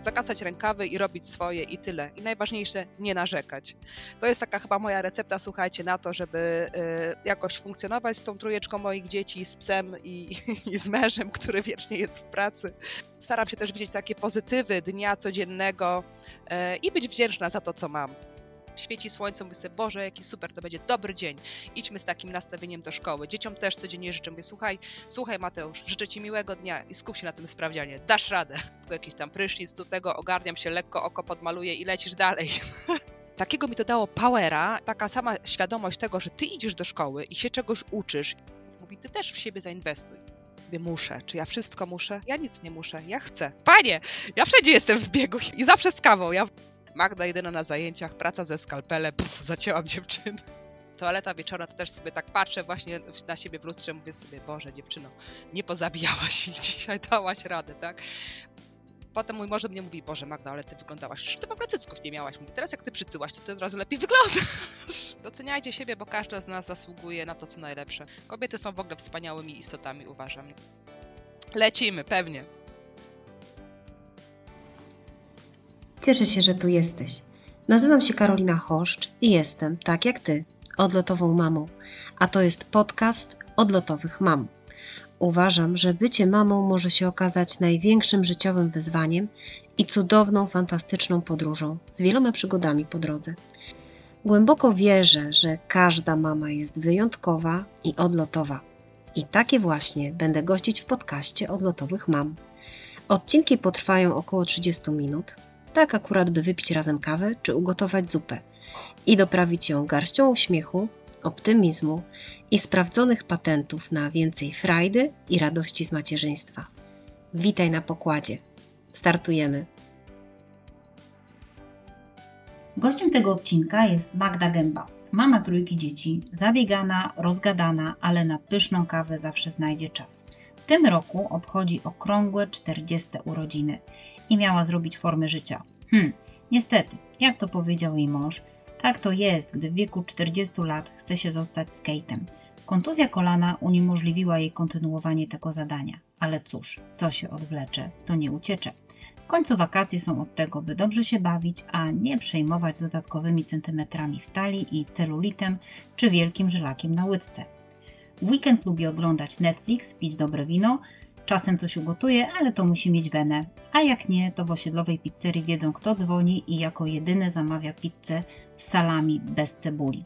zakasać rękawy i robić swoje i tyle. I najważniejsze, nie narzekać. To jest taka chyba moja recepta, słuchajcie, na to, żeby y, jakoś funkcjonować z tą trójeczką moich dzieci, z psem i, i z mężem, który wiecznie jest w pracy. Staram się też widzieć takie pozytywy dnia codziennego y, i być wdzięczna za to, co mam świeci słońce, mówię sobie, Boże, jaki super, to będzie dobry dzień. Idźmy z takim nastawieniem do szkoły. Dzieciom też codziennie życzę, mówię, słuchaj, słuchaj Mateusz, życzę Ci miłego dnia i skup się na tym sprawdzianie. Dasz radę. Jakiś tam prysznic, tu tego, ogarniam się lekko, oko podmaluję i lecisz dalej. Takiego mi to dało powera, taka sama świadomość tego, że Ty idziesz do szkoły i się czegoś uczysz. Mówi, Ty też w siebie zainwestuj muszę. Czy ja wszystko muszę? Ja nic nie muszę. Ja chcę. Panie, ja wszędzie jestem w biegu i zawsze z kawą. Ja Magda jedyna na zajęciach, praca ze skalpelem, pff, zacięłam dziewczyny. Toaleta wieczorna, to też sobie tak patrzę właśnie na siebie w lustrze, mówię sobie, Boże dziewczyno, nie pozabijałaś ich dzisiaj, dałaś radę, tak? Potem mój mąż mnie mówi, Boże Magda, ale ty wyglądałaś, że ty ogóle cycków nie miałaś. Mówi, teraz jak ty przytyłaś, to ty od razu lepiej wyglądasz. Doceniajcie siebie, bo każda z nas zasługuje na to, co najlepsze. Kobiety są w ogóle wspaniałymi istotami, uważam. Lecimy, pewnie. Cieszę się, że tu jesteś. Nazywam się Karolina Choszcz i jestem, tak jak ty, odlotową mamą. A to jest podcast odlotowych mam. Uważam, że bycie mamą może się okazać największym życiowym wyzwaniem i cudowną, fantastyczną podróżą z wieloma przygodami po drodze. Głęboko wierzę, że każda mama jest wyjątkowa i odlotowa. I takie właśnie będę gościć w podcaście odlotowych mam. Odcinki potrwają około 30 minut, tak akurat by wypić razem kawę czy ugotować zupę i doprawić ją garścią uśmiechu, optymizmu i sprawdzonych patentów na więcej frajdy i radości z macierzyństwa. Witaj na pokładzie. Startujemy. Gościem tego odcinka jest Magda Gęba. Mama trójki dzieci, zabiegana, rozgadana, ale na pyszną kawę zawsze znajdzie czas. W tym roku obchodzi okrągłe 40 urodziny i miała zrobić formę życia. Hmm, niestety, jak to powiedział jej mąż, tak to jest, gdy w wieku 40 lat chce się zostać skatem. Kontuzja kolana uniemożliwiła jej kontynuowanie tego zadania. Ale cóż, co się odwlecze, to nie uciecze. W końcu wakacje są od tego, by dobrze się bawić, a nie przejmować dodatkowymi centymetrami w talii i celulitem czy wielkim żylakiem na łydce. W weekend lubi oglądać Netflix, pić dobre wino, Czasem coś ugotuje, ale to musi mieć wenę. A jak nie, to w osiedlowej pizzerii wiedzą kto dzwoni i jako jedyny zamawia pizzę z salami bez cebuli.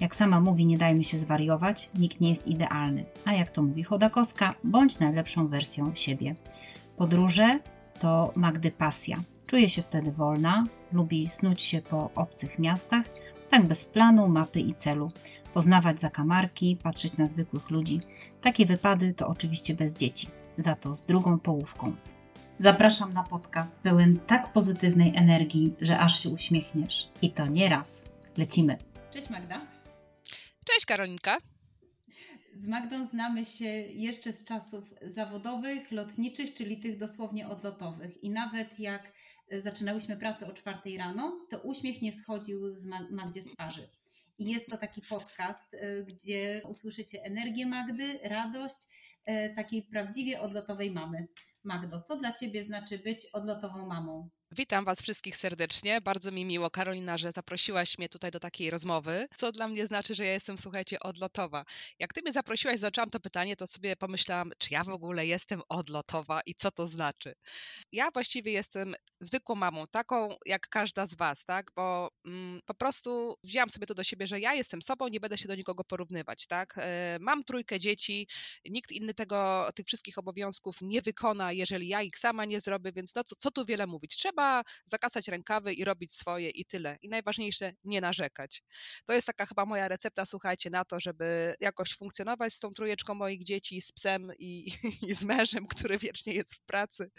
Jak sama mówi, nie dajmy się zwariować, nikt nie jest idealny. A jak to mówi Chodakowska, bądź najlepszą wersją siebie. Podróże to Magdy pasja. Czuje się wtedy wolna, lubi snuć się po obcych miastach, tak bez planu, mapy i celu. Poznawać zakamarki, patrzeć na zwykłych ludzi. Takie wypady to oczywiście bez dzieci za to z drugą połówką. Zapraszam na podcast pełen tak pozytywnej energii, że aż się uśmiechniesz. I to nie raz. Lecimy. Cześć Magda. Cześć Karolinka. Z Magdą znamy się jeszcze z czasów zawodowych, lotniczych, czyli tych dosłownie odlotowych. I nawet jak zaczynałyśmy pracę o czwartej rano, to uśmiech nie schodził z Magdzie z twarzy. I jest to taki podcast, y, gdzie usłyszycie energię Magdy, radość, E, takiej prawdziwie odlotowej mamy. Magdo, co dla Ciebie znaczy być odlotową mamą? Witam Was wszystkich serdecznie. Bardzo mi miło, Karolina, że zaprosiłaś mnie tutaj do takiej rozmowy, co dla mnie znaczy, że ja jestem, słuchajcie, odlotowa. Jak Ty mnie zaprosiłaś, zaczęłam to pytanie, to sobie pomyślałam, czy ja w ogóle jestem odlotowa i co to znaczy. Ja właściwie jestem zwykłą mamą, taką jak każda z Was, tak? Bo mm, po prostu wzięłam sobie to do siebie, że ja jestem sobą, nie będę się do nikogo porównywać, tak? E, mam trójkę dzieci, nikt inny tego, tych wszystkich obowiązków nie wykona, jeżeli ja ich sama nie zrobię, więc no co, co tu wiele mówić. Trzeba zakasać rękawy i robić swoje i tyle. I najważniejsze, nie narzekać. To jest taka chyba moja recepta, słuchajcie, na to, żeby jakoś funkcjonować z tą trójeczką moich dzieci, z psem i, i z mężem, który wiecznie jest w pracy.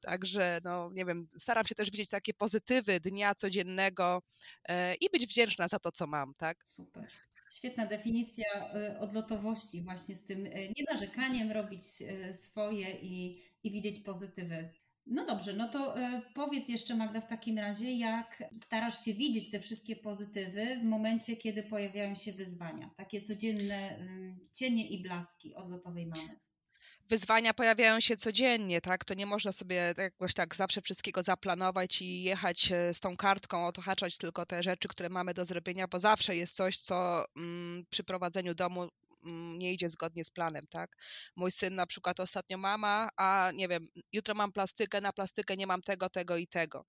Także, no nie wiem, staram się też widzieć takie pozytywy dnia codziennego e, i być wdzięczna za to, co mam, tak? Super. Świetna definicja e, odlotowości, właśnie z tym e, nienarzekaniem, robić swoje i, i widzieć pozytywy no dobrze, no to y, powiedz jeszcze Magda w takim razie, jak starasz się widzieć te wszystkie pozytywy w momencie, kiedy pojawiają się wyzwania, takie codzienne y, cienie i blaski odlotowej mamy. wyzwania pojawiają się codziennie, tak? To nie można sobie jakoś tak zawsze wszystkiego zaplanować i jechać e, z tą kartką, otaczać tylko te rzeczy, które mamy do zrobienia, bo zawsze jest coś, co mm, przy prowadzeniu domu mm, nie idzie zgodnie z planem, tak? Mój syn na przykład ostatnio mama, a nie wiem, jutro mam plastykę, na plastykę nie mam tego, tego i tego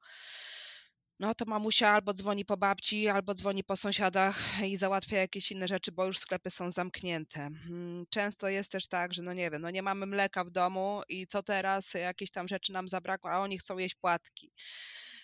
no to mamusia albo dzwoni po babci, albo dzwoni po sąsiadach i załatwia jakieś inne rzeczy, bo już sklepy są zamknięte. Mm, często jest też tak, że no nie wiem, no nie mamy mleka w domu i co teraz, jakieś tam rzeczy nam zabrakło, a oni chcą jeść płatki.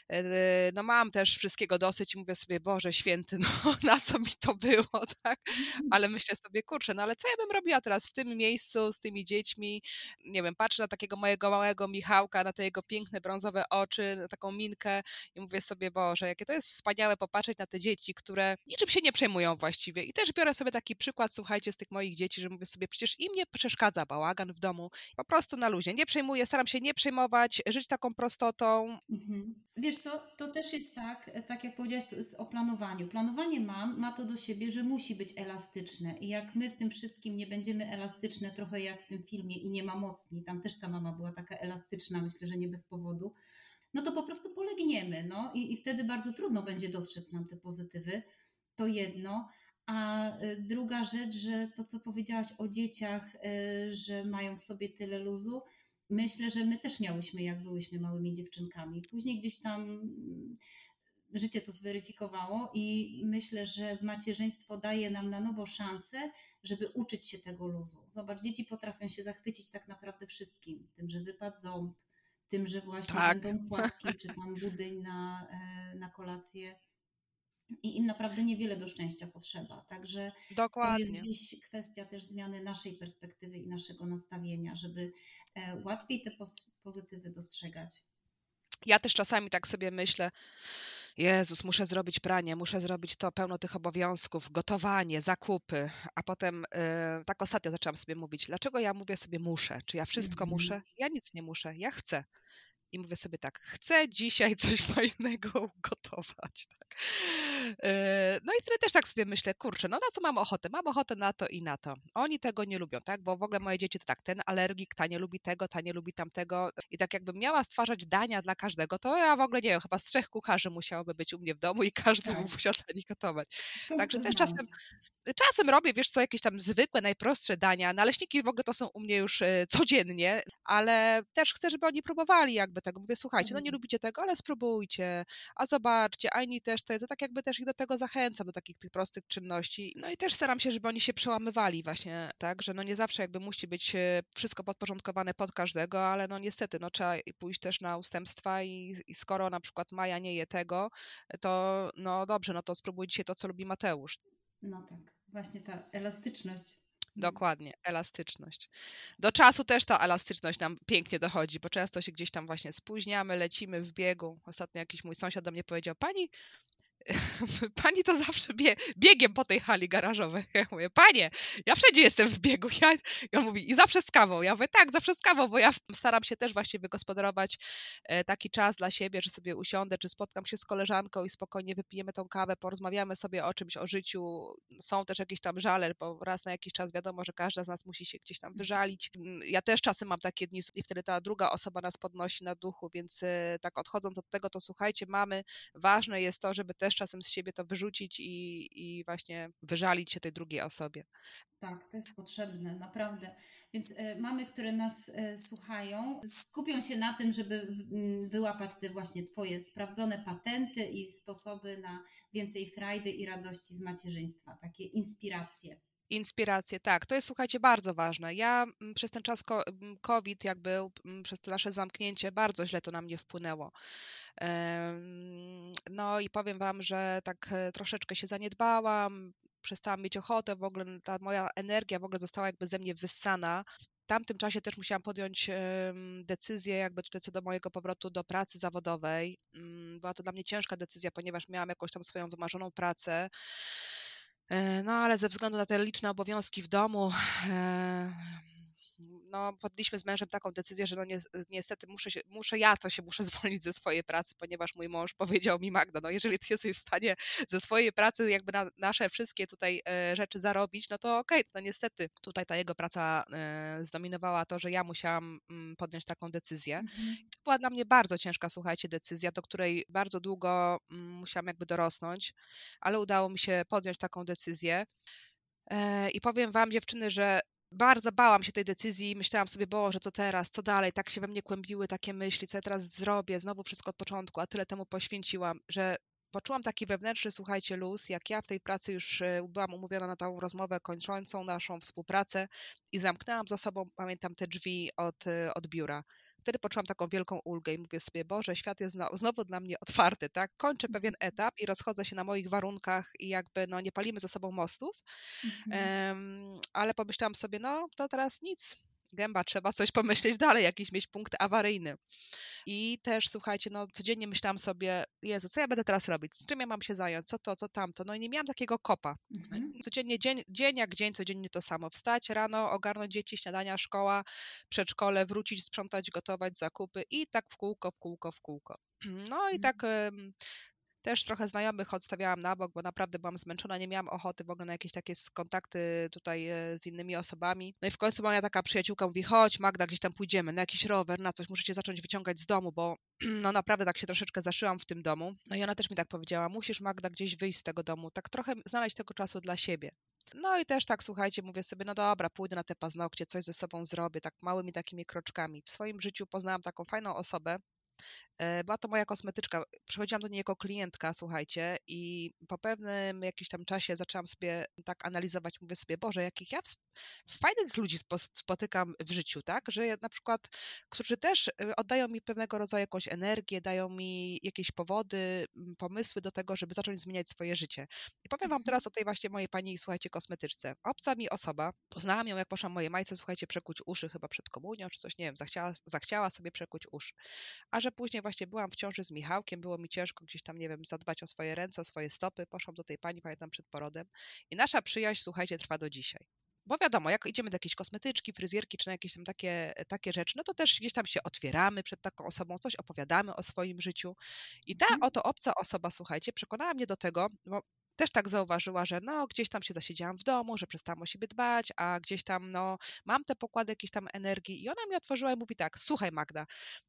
E, no mam też wszystkiego dosyć i mówię sobie, Boże święty, no na co mi to było, tak? Mhm. Ale myślę sobie, kurczę, no ale co ja bym robiła teraz w tym miejscu z tymi dziećmi? Nie wiem, patrzę na takiego mojego małego Michałka, na te jego piękne brązowe oczy, na taką minkę i mówię sobie, Boże, jakie to jest wspaniałe popatrzeć na te dzieci, które niczym się nie przejmują właściwie. I też biorę sobie taki przykład, słuchajcie, z tych moich dzieci, że mówię sobie, przecież im nie przeszkadza bałagan w domu, po prostu na luzie. Nie przejmuję, staram się nie przejmować, żyć taką prostotą. Mhm. Wiesz, co, to też jest tak, e, tak jak powiedziałaś o planowaniu. Planowanie mam, ma to do siebie, że musi być elastyczne. I jak my w tym wszystkim nie będziemy elastyczne, trochę jak w tym filmie i nie ma mocni, tam też ta mama była taka elastyczna, myślę, że nie bez powodu, no to po prostu polegniemy, no. I, i wtedy bardzo trudno będzie dostrzec nam te pozytywy, to jedno, a e, druga rzecz, że to, co powiedziałaś o dzieciach, e, że mają w sobie tyle luzu, myślę, że my też miałyśmy, jak byłyśmy małymi dziewczynkami. Później gdzieś tam mm, życie to zweryfikowało i myślę, że macierzyństwo daje nam na nowo szansę, żeby uczyć się tego luzu. Zobacz, dzieci potrafią się zachwycić tak naprawdę wszystkim. Tym, że wypadł ząb, tym, że właśnie tak. będą płatki, czy tam budyń na, e, na kolację. I im naprawdę niewiele do szczęścia potrzeba. Także Dokładnie. to jest gdzieś kwestia też zmiany naszej perspektywy i naszego nastawienia, żeby łatwiej te pozytywy dostrzegać. Ja też czasami tak sobie myślę, Jezus, muszę zrobić pranie, muszę zrobić to, pełno tych obowiązków, gotowanie, zakupy, a potem yy, tak ostatnio zaczęłam sobie mówić, dlaczego ja mówię sobie muszę? Czy ja wszystko mm -hmm. muszę? Ja nic nie muszę, ja chcę i mówię sobie tak, chcę dzisiaj coś fajnego ugotować. Tak. E, no i wtedy też tak sobie myślę, kurczę, no na co mam ochotę? Mam ochotę na to i na to. Oni tego nie lubią, tak? Bo w ogóle moje dzieci to tak, ten alergik, ta nie lubi tego, ta nie lubi tamtego. I tak jakbym miała stwarzać dania dla każdego, to ja w ogóle nie wiem, chyba z trzech kucharzy musiałoby być u mnie w domu i każdy tak. musiał dla nich gotować. Także też czasem, czasem robię, wiesz co, jakieś tam zwykłe, najprostsze dania. Naleśniki w ogóle to są u mnie już e, codziennie, ale też chcę, żeby oni próbowali jakby tego. Mówię, słuchajcie, no nie mhm. lubicie tego, ale spróbujcie, a zobaczcie, a inni też to jest, tak jakby też ich do tego zachęcam, do takich tych prostych czynności. No i też staram się, żeby oni się przełamywali właśnie, tak, że no nie zawsze jakby musi być e, wszystko podporządkowane pod każdego, ale no niestety, no trzeba pójść też na ustępstwa i, i skoro na przykład Maja nie je tego, to no dobrze, no to spróbujcie to, co lubi Mateusz. No tak właśnie ta elastyczność. Dokładnie, elastyczność. Do czasu też ta elastyczność nam pięknie dochodzi, bo często się gdzieś tam właśnie spóźniamy, lecimy w biegu. Ostatnio jakiś mój sąsiad do mnie powiedział: Pani, pani to zawsze bie, biegiem po tej hali garażowej. Ja mówię, panie, ja wszędzie jestem w biegu. Ja, on mówi, i zawsze z kawą. Ja mówię, tak, zawsze z kawą, bo ja staram się też właśnie wygospodarować e, taki czas dla siebie, że sobie usiądę, czy spotkam się z koleżanką i spokojnie wypijemy tą kawę, porozmawiamy sobie o czymś, o życiu. Są też jakieś tam żale, bo raz na jakiś czas wiadomo, że każda z nas musi się gdzieś tam wyżalić. Mm, ja też czasem mam takie dni i wtedy ta druga osoba nas podnosi na duchu, więc e, tak odchodząc od tego, to słuchajcie, mamy, ważne jest to, żeby też czasem z siebie to wyrzucić i, i właśnie wyżalić się tej drugiej osobie. Tak, to jest potrzebne, naprawdę. Więc y, mamy, które nas y, słuchają, skupią się na tym, żeby y, wyłapać te właśnie Twoje sprawdzone patenty i sposoby na więcej frajdy i radości z macierzyństwa, takie inspiracje. Inspiracje, tak, to jest słuchajcie bardzo ważne. Ja przez ten czas COVID, jakby przez to nasze zamknięcie, bardzo źle to na mnie wpłynęło. No i powiem Wam, że tak e, troszeczkę się zaniedbałam, przestałam mieć ochotę, w ogóle ta moja energia w ogóle została jakby ze mnie wyssana. W tamtym czasie też musiałam podjąć decyzję jakby tutaj co do mojego powrotu do pracy zawodowej. Mm, była to dla mnie ciężka decyzja, ponieważ miałam jakąś tam swoją wymarzoną pracę. E, no ale ze względu na te liczne obowiązki w domu, e, no, podjęliśmy z mężem taką decyzję, że no ni niestety muszę, się, muszę ja to się muszę zwolnić ze swojej pracy, ponieważ mój mąż powiedział mi, Magda, no jeżeli ty jesteś w stanie ze swojej pracy jakby na nasze wszystkie tutaj e, rzeczy zarobić, no to okej, okay, no niestety tutaj ta jego praca e, zdominowała to, że ja musiałam mm, podjąć taką decyzję. Mhm. To była dla mnie bardzo ciężka, słuchajcie, decyzja, do której bardzo długo mm, musiałam jakby dorosnąć, ale udało mi się podjąć taką decyzję. E, I powiem Wam, dziewczyny, że bardzo bałam się tej decyzji, myślałam sobie, Boże, co teraz, co dalej, tak się we mnie kłębiły takie myśli, co ja teraz zrobię, znowu wszystko od początku, a tyle temu poświęciłam, że poczułam taki wewnętrzny, słuchajcie, luz, jak ja w tej pracy już e, byłam umówiona na tą rozmowę kończącą naszą współpracę i zamknęłam za sobą, pamiętam, te drzwi od, e, od biura wtedy poczułam taką wielką ulgę i mówię sobie, Boże, świat jest znowu dla mnie otwarty, tak? Kończę pewien mhm. etap i rozchodzę się na moich warunkach i jakby no, nie palimy ze sobą mostów, mhm. um, ale pomyślałam sobie, no to teraz nic, gęba, trzeba coś pomyśleć dalej, jakiś mieć punkt awaryjny. I też, słuchajcie, no codziennie myślałam sobie, Jezu, co ja będę teraz robić? Z czym ja mam się zająć? Co to, co tamto? No i nie miałam takiego kopa. Mhm. Codziennie, dzień, dzień jak dzień, codziennie to samo. Wstać rano, ogarnąć dzieci, śniadania, szkoła, przedszkole, wrócić, sprzątać, gotować, zakupy i tak w kółko, w kółko, w kółko. No i mhm. tak też trochę znajomych odstawiałam na bok, bo naprawdę byłam zmęczona, nie miałam ochoty w ogóle na jakieś takie kontakty tutaj e, z innymi osobami. No i w końcu moja taka przyjaciółka mówi, chodź Magda, gdzieś tam pójdziemy, na jakiś rower, na coś, muszę cię zacząć wyciągać z domu, bo no naprawdę tak się troszeczkę zaszyłam w tym domu. No i ona też mi tak powiedziała, musisz Magda gdzieś wyjść z tego domu, tak trochę znaleźć tego czasu dla siebie. No i też tak, słuchajcie, mówię sobie, no dobra, pójdę na te paznokcie, coś ze sobą zrobię, tak małymi takimi kroczkami. W swoim życiu poznałam taką fajną osobę, była to moja kosmetyczka. Przychodziłam do niej jako klientka, słuchajcie, i po pewnym jakimś tam czasie zaczęłam sobie tak analizować, mówię sobie, Boże, jakich ja fajnych ludzi spotykam w życiu, tak? Że na przykład, którzy też e, oddają mi pewnego rodzaju jakąś energię, dają mi jakieś powody, pomysły do tego, żeby zacząć zmieniać swoje życie. I powiem Wam mhm. teraz o tej właśnie mojej pani, słuchajcie, kosmetyczce. Obca mi osoba, poznałam ją, jak poszłam moje majce, słuchajcie, przekuć uszy chyba przed komunią, czy coś, nie wiem, zachciała, zachciała sobie przekuć uszy. A że później właśnie byłam w ciąży z Michałkiem, było mi ciężko gdzieś tam, nie wiem, zadbać o swoje ręce, o swoje stopy. Poszłam do tej pani, pamiętam, przed porodem i nasza przyjaźń, słuchajcie, trwa do dzisiaj. Bo wiadomo, jak idziemy do jakiejś kosmetyczki, fryzjerki czy na jakieś tam takie, takie rzeczy, no to też gdzieś tam się otwieramy przed taką osobą, coś opowiadamy o swoim życiu. I ta mhm. oto obca osoba, słuchajcie, przekonała mnie do tego, bo też tak zauważyła, że no gdzieś tam się zasiedziałam w domu, że przestałam o siebie dbać, a gdzieś tam no mam te pokłady jakiejś tam energii i ona mi otworzyła i mówi tak, słuchaj Magda,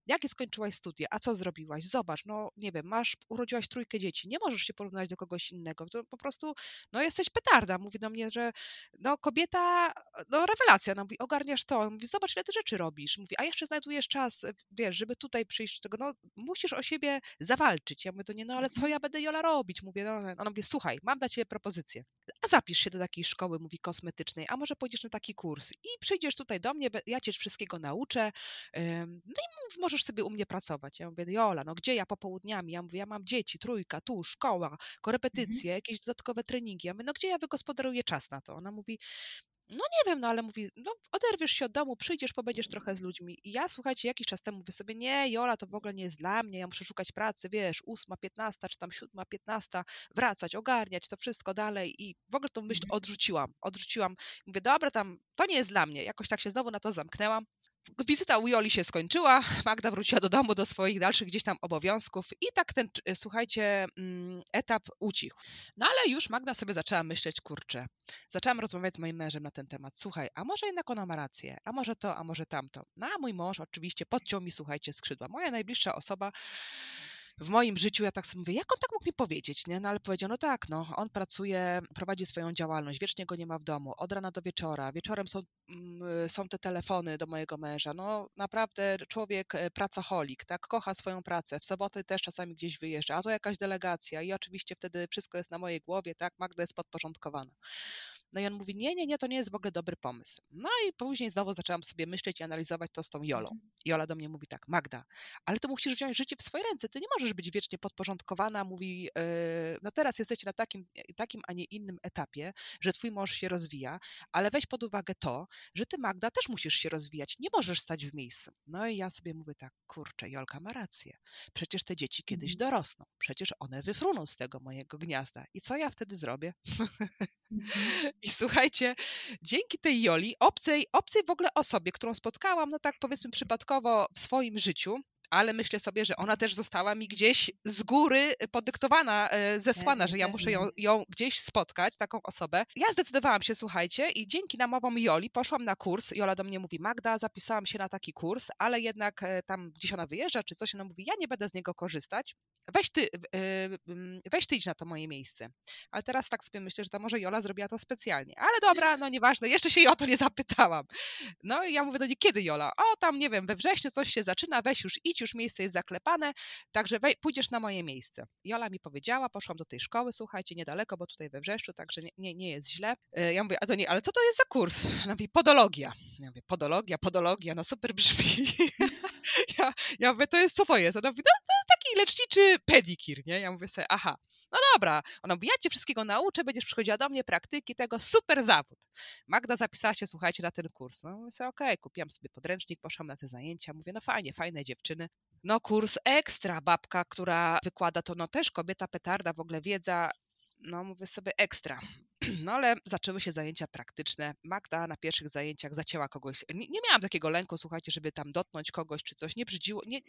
jakie skończyłaś studia, a co zrobiłaś? Zobacz, no nie wiem, masz, urodziłaś trójkę dzieci, nie możesz się porównać do kogoś innego, to po prostu, no jesteś petarda, mówi do mnie, że no kobieta, no rewelacja, no mówi, ogarniasz to, mówi, zobacz ile ty rzeczy robisz, mówi, a jeszcze znajdujesz czas, wiesz, żeby tutaj przyjść do tego, no musisz o siebie zawalczyć, ja mówię do niej, no ale co mhm. ja będę Jola robić, mówię, no, ona mówi, słuchaj, mam dla ciebie propozycję. A zapisz się do takiej szkoły, mówi kosmetycznej, a może pójdziesz na taki kurs i przyjdziesz tutaj do mnie, ja cię wszystkiego nauczę, no i możesz sobie u mnie pracować. Ja mówię, Jola, no gdzie ja popołudniami? Ja mówię, ja mam dzieci, trójka, tu, szkoła, korepetycje, mhm. jakieś dodatkowe treningi. Ja mówię, no gdzie ja wygospodaruję czas na to? Ona mówi, no nie wiem, no ale mówi, no oderwiesz się od domu, przyjdziesz, pobędziesz trochę z ludźmi. I ja, słuchajcie, jakiś czas temu mówię sobie, nie, Jola, to w ogóle nie jest dla mnie, ja muszę szukać pracy, wiesz, ósma, piętnasta, czy tam siódma, piętnasta, wracać, ogarniać to wszystko dalej i w ogóle tą myśl mhm. odrzuciłam, odrzuciłam. Mówię, dobra, tam, to nie jest dla mnie. Jakoś tak się znowu na to zamknęłam. Wizyta u Joli się skończyła, Magda wróciła do domu, do swoich dalszych gdzieś tam obowiązków i tak ten, słuchajcie, mm, etap ucichł. No ale już Magda sobie zaczęła myśleć, kurczę, zaczęłam rozmawiać z moim mężem na ten temat. Słuchaj, a może jednak ona ma rację, a może to, a może tamto. No a mój mąż oczywiście podciął mi, słuchajcie, skrzydła. Moja najbliższa osoba w moim życiu ja tak sobie mówię, jak on tak mógł mi powiedzieć, nie? No ale powiedział, no tak, no, on pracuje, prowadzi swoją działalność, wiecznie go nie ma w domu, od rana do wieczora, wieczorem są, mm, są te telefony do mojego męża, no naprawdę człowiek e, pracocholik, tak, kocha swoją pracę, w soboty też czasami gdzieś wyjeżdża, a to jakaś delegacja i oczywiście wtedy wszystko jest na mojej głowie, tak, Magda jest podporządkowana. No i on mówi, nie, nie, nie, to nie jest w ogóle dobry pomysł. No i później znowu zaczęłam sobie myśleć i analizować to z tą Jolą. Mhm. I Ola do mnie mówi tak, Magda, ale to musisz wziąć życie w swoje ręce, ty nie możesz być wiecznie podporządkowana, mówi, yy, no teraz jesteście na takim, takim, a nie innym etapie, że twój mąż się rozwija, ale weź pod uwagę to, że ty Magda też musisz się rozwijać, nie możesz stać w miejscu. No i ja sobie mówię tak, kurczę, Jolka ma rację, przecież te dzieci kiedyś Mhm. dorosną, przecież one wyfruną z tego mojego gniazda. I co ja wtedy zrobię? I słuchajcie, dzięki tej Joli, obcej, obcej w ogóle osobie, którą spotkałam, no tak powiedzmy przypadkowo w swoim życiu, ale myślę sobie, że ona też została mi gdzieś z góry podyktowana, e, zesłana, że ja muszę ją, ją gdzieś spotkać, taką osobę. Ja zdecydowałam się, słuchajcie, i dzięki namowom Joli poszłam na kurs. Jola do mnie mówi, Magda, zapisałam się na taki kurs, ale jednak e, tam gdzieś ona wyjeżdża, czy coś, ona mówi, ja nie będę z niego korzystać. Weź ty, e, weź ty idź na to moje miejsce. Ale teraz tak sobie myślę, że to może Jola zrobiła to specjalnie. Ale dobra, no nieważne, jeszcze się jej o to nie zapytałam. No i ja mówię do niej, kiedy Jola? O, tam nie wiem, we wrześniu coś się zaczyna, weź już idź, już miejsce jest zaklepane, także wej, pójdziesz na moje miejsce. Jola mi powiedziała, poszłam do tej szkoły, słuchajcie, niedaleko, bo tutaj we Wrzeszczu, także nie, nie, nie jest źle. E, Ja mówię, a do niej, ale co to jest za kurs? Ona mówi, podologia. Ja mówię, podologia, podologia, no super brzmi. ja, ja mówię, to jest, co to jest? Ona mówi, no to taki leczniczy pedikir, nie? Ja mówię sobie, aha, no dobra. Ona mówi, ja cię wszystkiego nauczę, będziesz przychodziła do mnie, praktyki tego, super zawód. Magda zapisała się, słuchajcie, na ten kurs. No mówię sobie, okej, kupiłam sobie podręcznik, poszłam na te zajęcia, mówię, no fajnie, fajne dziewczyny. No kurs ekstra, babka, która wykłada to, no też kobieta petarda, w ogóle wiedza, no mówię sobie ekstra. No ale zaczęły się zajęcia praktyczne. Magda na pierwszych zajęciach zacięła kogoś. Nie, nie miałam takiego lęku, słuchajcie, żeby tam dotknąć kogoś czy coś. Nie brzydziło, nie,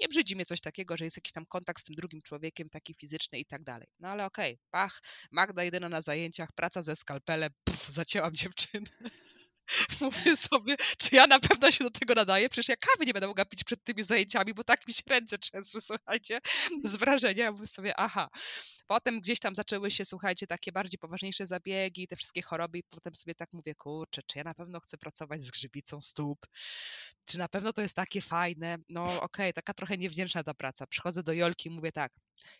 nie brzydzi mnie coś takiego, że jest jakiś tam kontakt z tym drugim człowiekiem, taki fizyczny i tak dalej. No ale okej, pach, Magda jedyna na zajęciach, praca ze skalpelem, pff, zacięłam dziewczynę. Mówię sobie, czy ja na pewno się do tego nadaję? Przecież ja kawy nie będę mogła pić przed tymi zajęciami, bo tak mi się ręce trzęsły, słuchajcie, z wrażenia. Ja mówię sobie, aha. Potem gdzieś tam zaczęły się, słuchajcie, takie bardziej poważniejsze zabiegi, te wszystkie choroby i potem sobie tak mówię, kurczę, czy ja na pewno chcę pracować z grzybicą stóp? Czy na pewno to jest takie fajne? No okej, taka trochę niewdzięczna ta praca. Przychodzę do Jolki i mówię tak,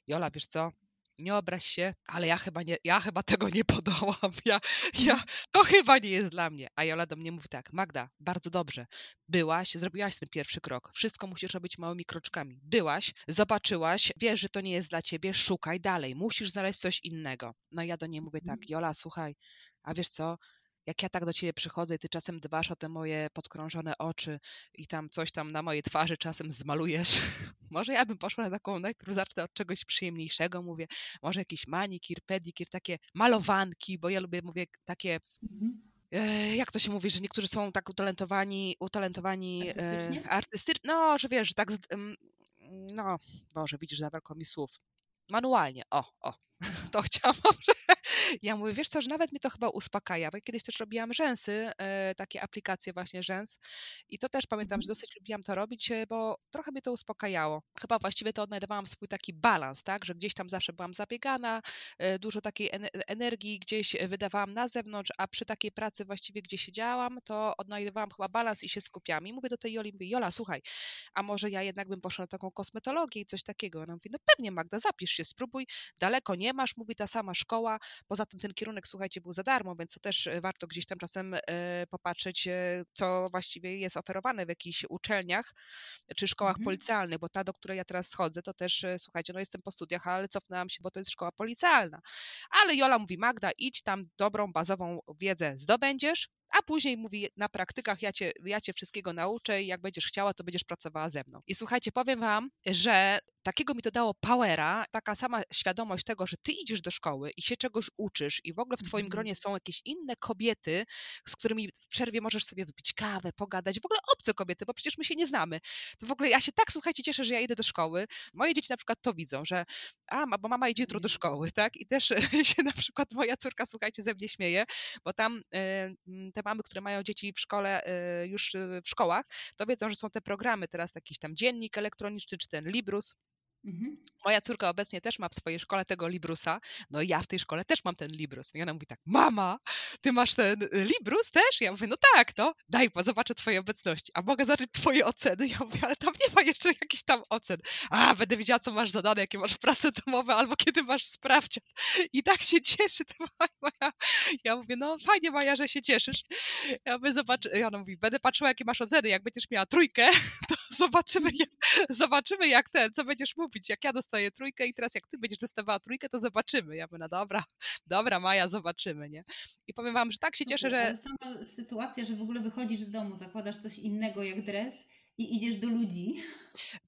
Jola, wiesz co, nie obraź się, ale ja chyba, nie, ja chyba tego nie podołam. Ja, ja, to chyba nie jest dla mnie. A Jola do mnie mówi tak, Magda, bardzo dobrze. Byłaś, zrobiłaś ten pierwszy krok. Wszystko musisz robić małymi kroczkami. Byłaś, zobaczyłaś, wiesz, że to nie jest dla ciebie, szukaj dalej. Musisz znaleźć coś innego. No i ja do niej mówię tak, Jola, słuchaj, a wiesz co, jak ja tak do ciebie przychodzę i ty czasem dbasz o te moje podkrążone oczy i tam coś tam na mojej twarzy czasem zmalujesz, może ja bym poszła na taką, najpierw zacznę od czegoś przyjemniejszego, mówię, może jakiś manikir, pedikir, takie malowanki, bo ja lubię, mówię, takie Mhm. e, jak to się mówi, że niektórzy są tak utalentowani, utalentowani Artystycznie? e, artystycznie, no, że wiesz, że tak, em, no, Boże, widzisz, zabrakło mi słów. Manualnie, o, o, to chciałam, że ja mówię, wiesz co, że nawet mnie to chyba uspokaja, bo kiedyś też robiłam rzęsy, e, takie aplikacje właśnie rzęs i to też pamiętam, że Mhm. dosyć lubiłam to robić, e, bo trochę mnie to uspokajało. Chyba właściwie to odnajdowałam swój taki balans, tak, że gdzieś tam zawsze byłam zabiegana, e, dużo takiej ene- energii gdzieś wydawałam na zewnątrz, a przy takiej pracy właściwie, gdzie siedziałam, to odnajdowałam chyba balans i się skupiałam. I mówię do tej Joli, mówię, Jola, słuchaj, a może ja jednak bym poszła na taką kosmetologię i coś takiego. Ona mówi, no pewnie Magda, zapisz się, spróbuj, daleko nie masz, mówi ta sama szkoła, poza tym ten kierunek, słuchajcie, był za darmo, więc to też e, warto gdzieś tam czasem e, popatrzeć, e, co właściwie jest oferowane w jakichś uczelniach czy szkołach Mhm. policealnych, bo ta, do której ja teraz chodzę, to też, słuchajcie, no jestem po studiach, ale cofnęłam się, bo to jest szkoła policealna. Ale Jola mówi, Magda, idź tam dobrą, bazową wiedzę zdobędziesz, a później mówi, na praktykach ja cię, ja cię wszystkiego nauczę i jak będziesz chciała, to będziesz pracowała ze mną. I słuchajcie, powiem wam, że takiego mi to dało powera, taka sama świadomość tego, że ty idziesz do szkoły i się czegoś uczysz i w ogóle w twoim Mhm. gronie są jakieś inne kobiety, z którymi w przerwie możesz sobie wypić kawę, pogadać, w ogóle obce kobiety, bo przecież my się nie znamy. To w ogóle ja się tak, słuchajcie, cieszę, że ja idę do szkoły. Moje dzieci na przykład to widzą, że a, bo mama idzie jutro do szkoły, tak? I też się na przykład moja córka, słuchajcie, ze mnie śmieje, bo tam te mamy, które mają dzieci w szkole, e, już e, w szkołach, to wiedzą, że są te programy teraz, jakiś tam dziennik elektroniczny, czy ten Librus, Mhm. Moja córka obecnie też ma w swojej szkole tego Librusa, no i ja w tej szkole też mam ten Librus. I ona mówi tak, mama, ty masz ten y, Librus też? Ja mówię, no tak, no, daj, bo zobaczę twojej obecności. A mogę zobaczyć twoje oceny? Ja mówię, ale tam nie ma jeszcze jakichś tam ocen. A, będę wiedziała, co masz zadane, jakie masz prace domowe, albo kiedy masz sprawdzian. I tak się cieszy ta moja. Ja mówię, no fajnie Maja, że się cieszysz. Ja mówię, zobacz, ja ona mówi, będę patrzyła, jakie masz oceny, jak będziesz miała trójkę, to, zobaczymy, jak, zobaczymy jak ten, co będziesz mówić, jak ja dostaję trójkę i teraz jak ty będziesz dostawała trójkę, to zobaczymy. Ja mówię, no dobra, dobra Maja, zobaczymy, nie? I powiem wam, że tak się Super, cieszę, że... Ale sama sytuacja, że w ogóle wychodzisz z domu, zakładasz coś innego jak dres i idziesz do ludzi.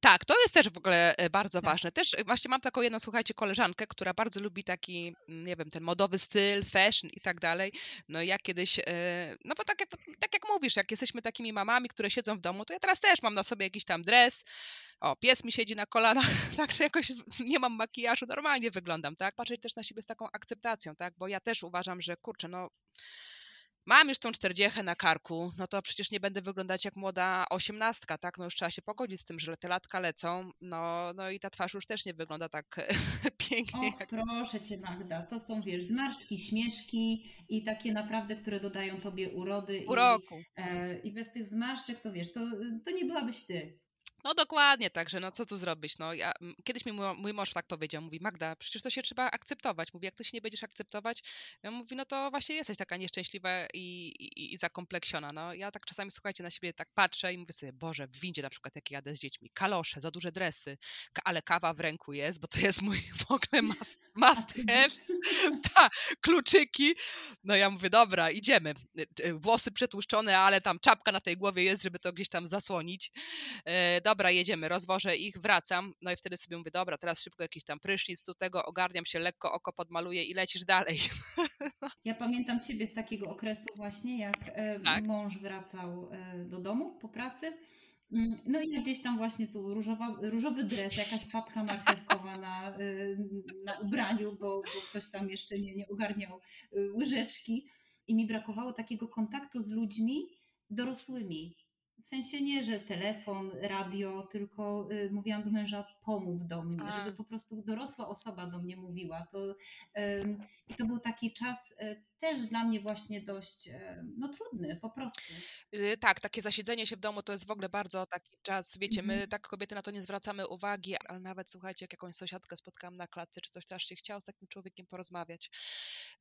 Tak, to jest też w ogóle e, bardzo Tak. ważne. Też e, właśnie mam taką jedną, słuchajcie, koleżankę, która bardzo lubi taki, mm, nie wiem, ten modowy styl, fashion i tak dalej. No ja kiedyś, e, no bo tak jak, tak jak mówisz, jak jesteśmy takimi mamami, które siedzą w domu, to ja teraz też mam na sobie jakiś tam dres, o, pies mi siedzi na kolanach, także jakoś nie mam makijażu, normalnie wyglądam, tak? Patrzeć też na siebie z taką akceptacją, tak? Bo ja też uważam, że kurczę, no mam już tą czterdziechę na karku, no to przecież nie będę wyglądać jak młoda osiemnastka, tak? No już trzeba się pogodzić z tym, że te latka lecą, no, no i ta twarz już też nie wygląda tak pięknie. Och, proszę cię Magda, to są wiesz, zmarszczki, śmieszki i takie naprawdę, które dodają tobie urody. Uroku. I, e, I bez tych zmarszczek to wiesz, to, to nie byłabyś ty. No dokładnie, także no co tu zrobić? No, ja, kiedyś mi mój, mój mąż tak powiedział, mówi Magda, przecież to się trzeba akceptować. Mówi, jak ty się nie będziesz akceptować, ja mówi, no to właśnie jesteś taka nieszczęśliwa i, i, i zakompleksiona. No, ja tak czasami, słuchajcie, na siebie tak patrzę i mówię sobie, Boże, w windzie na przykład, jak jadę z dziećmi, kalosze, za duże dresy, ale kawa w ręku jest, bo to jest mój w ogóle must, must have, ta, kluczyki. No ja mówię, dobra, idziemy. Y, y, Włosy przetłuszczone, ale tam czapka na tej głowie jest, żeby to gdzieś tam zasłonić. E, dobra, jedziemy, rozwożę ich, wracam. No i wtedy sobie mówię, dobra, teraz szybko jakiś tam prysznic, tu tego, ogarniam się, lekko oko podmaluję i lecisz dalej. Ja pamiętam siebie z takiego okresu właśnie, jak e, Tak. mąż wracał e, do domu po pracy. Mm, No i gdzieś tam właśnie tu różowa, różowy dres, jakaś papka marchewkowa na, e, na ubraniu, bo, bo ktoś tam jeszcze nie, nie ogarniał łyżeczki. I mi brakowało takiego kontaktu z ludźmi dorosłymi. W sensie nie, że telefon, radio, tylko y, mówiłam do męża, pomów do mnie, A. żeby po prostu dorosła osoba do mnie mówiła. To, I to był taki czas y, też dla mnie właśnie dość y, no, trudny, po prostu. Y, Tak, takie zasiedzenie się w domu to jest w ogóle bardzo taki czas, wiecie, my Mhm. tak kobiety na to nie zwracamy uwagi, ale nawet słuchajcie, jak jakąś sąsiadkę spotkałam na klatce czy coś, to aż się chciało z takim człowiekiem porozmawiać.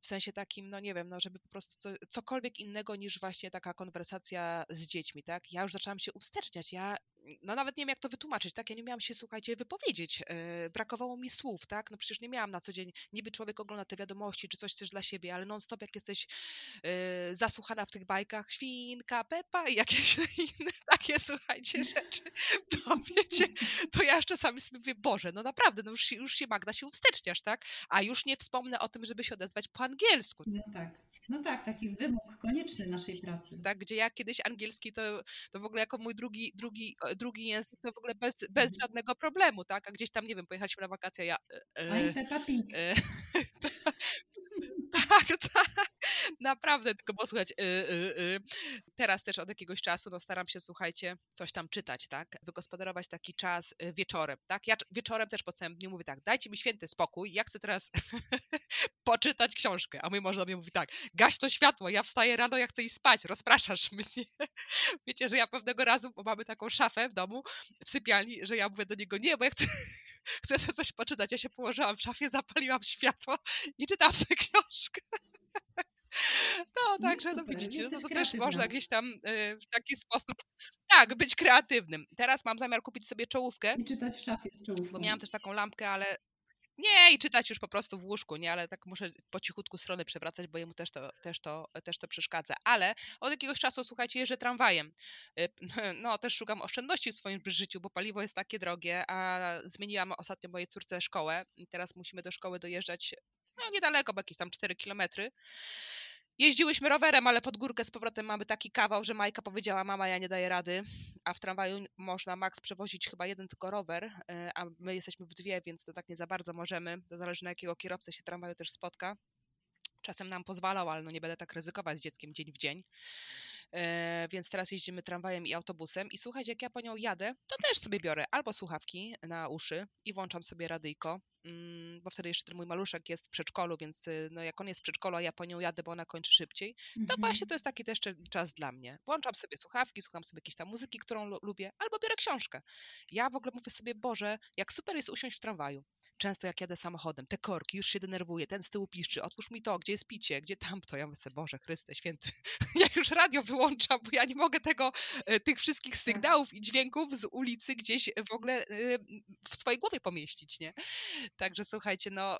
W sensie takim, no nie wiem, no żeby po prostu co, cokolwiek innego niż właśnie taka konwersacja z dziećmi, tak? Ja już zaczęłam się uwsteczniać, ja no nawet nie wiem jak to wytłumaczyć, tak? Ja nie miałam się, słuchajcie, wypowiedzieć, yy, brakowało mi słów, tak? No przecież nie miałam na co dzień, niby człowiek ogląda te wiadomości, czy coś chcesz dla siebie, ale non stop jak jesteś yy, zasłuchana w tych bajkach, świnka, Pepa i jakieś inne takie, słuchajcie, rzeczy, to wiecie, to ja już czasami sobie mówię, Boże, no naprawdę, no już, się- już się Magda się uwsteczniasz, tak? A już nie wspomnę o tym, żeby się odezwać po angielsku, No tak. No tak, taki wymóg konieczny naszej pracy. tak? Gdzie ja kiedyś angielski to, to w ogóle jako mój drugi, drugi, e, drugi język to w ogóle bez, bez Mhm. żadnego problemu, tak? A gdzieś tam, nie wiem, pojechaliśmy na wakacje, ja... e, e, Peppa Pig. e, tak, tak, naprawdę, tylko posłuchać. Y, y, y. Teraz też od jakiegoś czasu no, staram się, słuchajcie, coś tam czytać, tak? Wygospodarować taki czas y, wieczorem, tak? Ja wieczorem też po całym dniu mówię tak, dajcie mi święty spokój, ja chcę teraz poczytać książkę. A mój mąż do mnie mówi tak, gaś to światło, ja wstaję rano, ja chcę iść spać, rozpraszasz mnie. Wiecie, że ja pewnego razu, bo mamy taką szafę w domu, w sypialni, że ja mówię do niego, nie, bo ja chcę, chcę coś poczytać. Ja się położyłam w szafie, zapaliłam światło i czytam sobie książkę. No, No także no widzicie, no to też można gdzieś tam y, w taki sposób, tak, być kreatywnym. Teraz mam zamiar kupić sobie czołówkę, I czytać w szafie z czołówką. bo miałam też taką lampkę, ale nie, i czytać już po prostu w łóżku, nie, ale tak muszę po cichutku strony przewracać, bo jemu też to, też to, też to przeszkadza. Ale od jakiegoś czasu, słuchajcie, jeżdżę tramwajem. Y, No, też szukam oszczędności w swoim życiu, bo paliwo jest takie drogie, a zmieniłam ostatnio mojej córce szkołę i teraz musimy do szkoły dojeżdżać no niedaleko, bo jakieś tam 4 kilometry. Jeździłyśmy rowerem, ale pod górkę z powrotem mamy taki kawał, że Majka powiedziała, mama, ja nie daję rady, a w tramwaju można max przewozić chyba jeden tylko rower, e, a my jesteśmy w dwie, więc to tak nie za bardzo możemy. To zależy na jakiego kierowcę się tramwaju też spotka. Czasem nam pozwalał, ale no nie będę tak ryzykować z dzieckiem dzień w dzień. E, więc teraz jeździmy tramwajem i autobusem i słuchajcie, jak ja po nią jadę, to też sobie biorę albo słuchawki na uszy i włączam sobie radyjko, bo wtedy jeszcze ten mój maluszek jest w przedszkolu, więc y, no jak on jest w przedszkolu, a ja po nią jadę, bo ona kończy szybciej, to Mhm. właśnie to jest taki też czas dla mnie. Włączam sobie słuchawki, słucham sobie jakiejś tam muzyki, którą lu- lubię, albo biorę książkę. Ja w ogóle mówię sobie, Boże, jak super jest usiąść w tramwaju. często jak jadę samochodem, te korki, już się denerwuję, ten z tyłu piszczy, otwórz mi to, gdzie jest picie, gdzie tamto. Ja mówię sobie, Boże Chryste, święty, ja już radio wyłączam, bo ja nie mogę tego, e, tych wszystkich tak. sygnałów i dźwięków z ulicy gdzieś w ogóle e, w swojej głowie pomieścić, nie? Także słuchajcie, no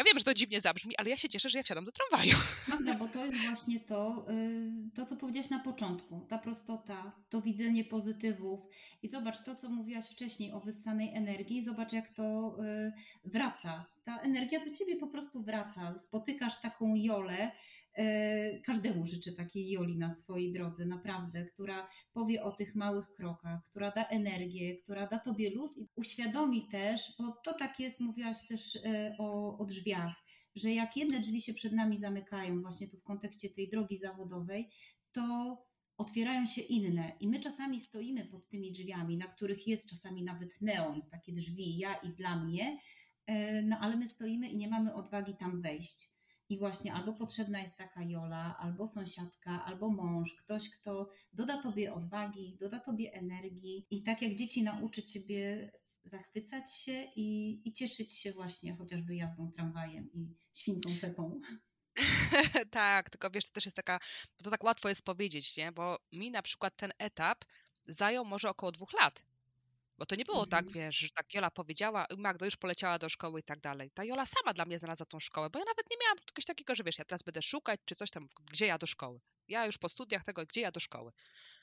ja wiem, że to dziwnie zabrzmi, ale ja się cieszę, że ja wsiadam do tramwaju. Magda, bo to jest właśnie to, y, to co powiedziałaś na początku, ta prostota, to widzenie pozytywów i zobacz to, co mówiłaś wcześniej o wyssanej energii, zobacz jak to y, wraca. Ta energia do ciebie po prostu wraca. Spotykasz taką Jolę, każdemu życzę takiej Joli na swojej drodze, naprawdę, która powie o tych małych krokach, która da energię, która da tobie luz i uświadomi też, bo to tak jest, mówiłaś też e, o, o drzwiach, że jak jedne drzwi się przed nami zamykają, właśnie tu w kontekście tej drogi zawodowej, to otwierają się inne. I my czasami stoimy pod tymi drzwiami, na których jest czasami nawet neon, takie drzwi, ja i dla mnie, e, no ale my stoimy i nie mamy odwagi tam wejść. I właśnie albo potrzebna jest taka Jola, albo sąsiadka, albo mąż, ktoś, kto doda tobie odwagi, doda tobie energii i tak jak dzieci nauczy ciebie zachwycać się i, i cieszyć się właśnie chociażby jazdą tramwajem i świnką Pepą. tak, tylko wiesz, to też jest taka, to tak łatwo jest powiedzieć, nie? Bo mi na przykład ten etap zajął może około dwóch lat. Bo to nie było tak, mhm. wiesz, że tak Jola powiedziała, Magda już poleciała do szkoły i tak dalej. Ta Jola sama dla mnie znalazła tą szkołę, bo ja nawet nie miałam czegoś takiego, że wiesz, ja teraz będę szukać czy coś tam, gdzie ja do szkoły. Ja już po studiach tego, gdzie ja do szkoły.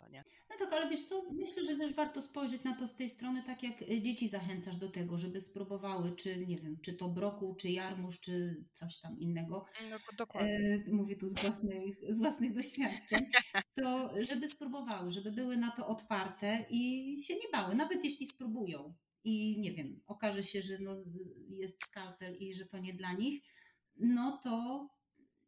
No, nie? no tak, ale wiesz co, myślę, że też warto spojrzeć na to z tej strony, tak jak y, dzieci zachęcasz do tego, żeby spróbowały, czy nie wiem, czy to brokuł, czy jarmuż, czy coś tam innego. No, dokładnie. E, mówię tu z własnych, z własnych doświadczeń. To żeby spróbowały, żeby były na to otwarte i się nie bały, nawet jeśli spróbują i nie wiem, okaże się, że no, jest skalpel i że to nie dla nich, no to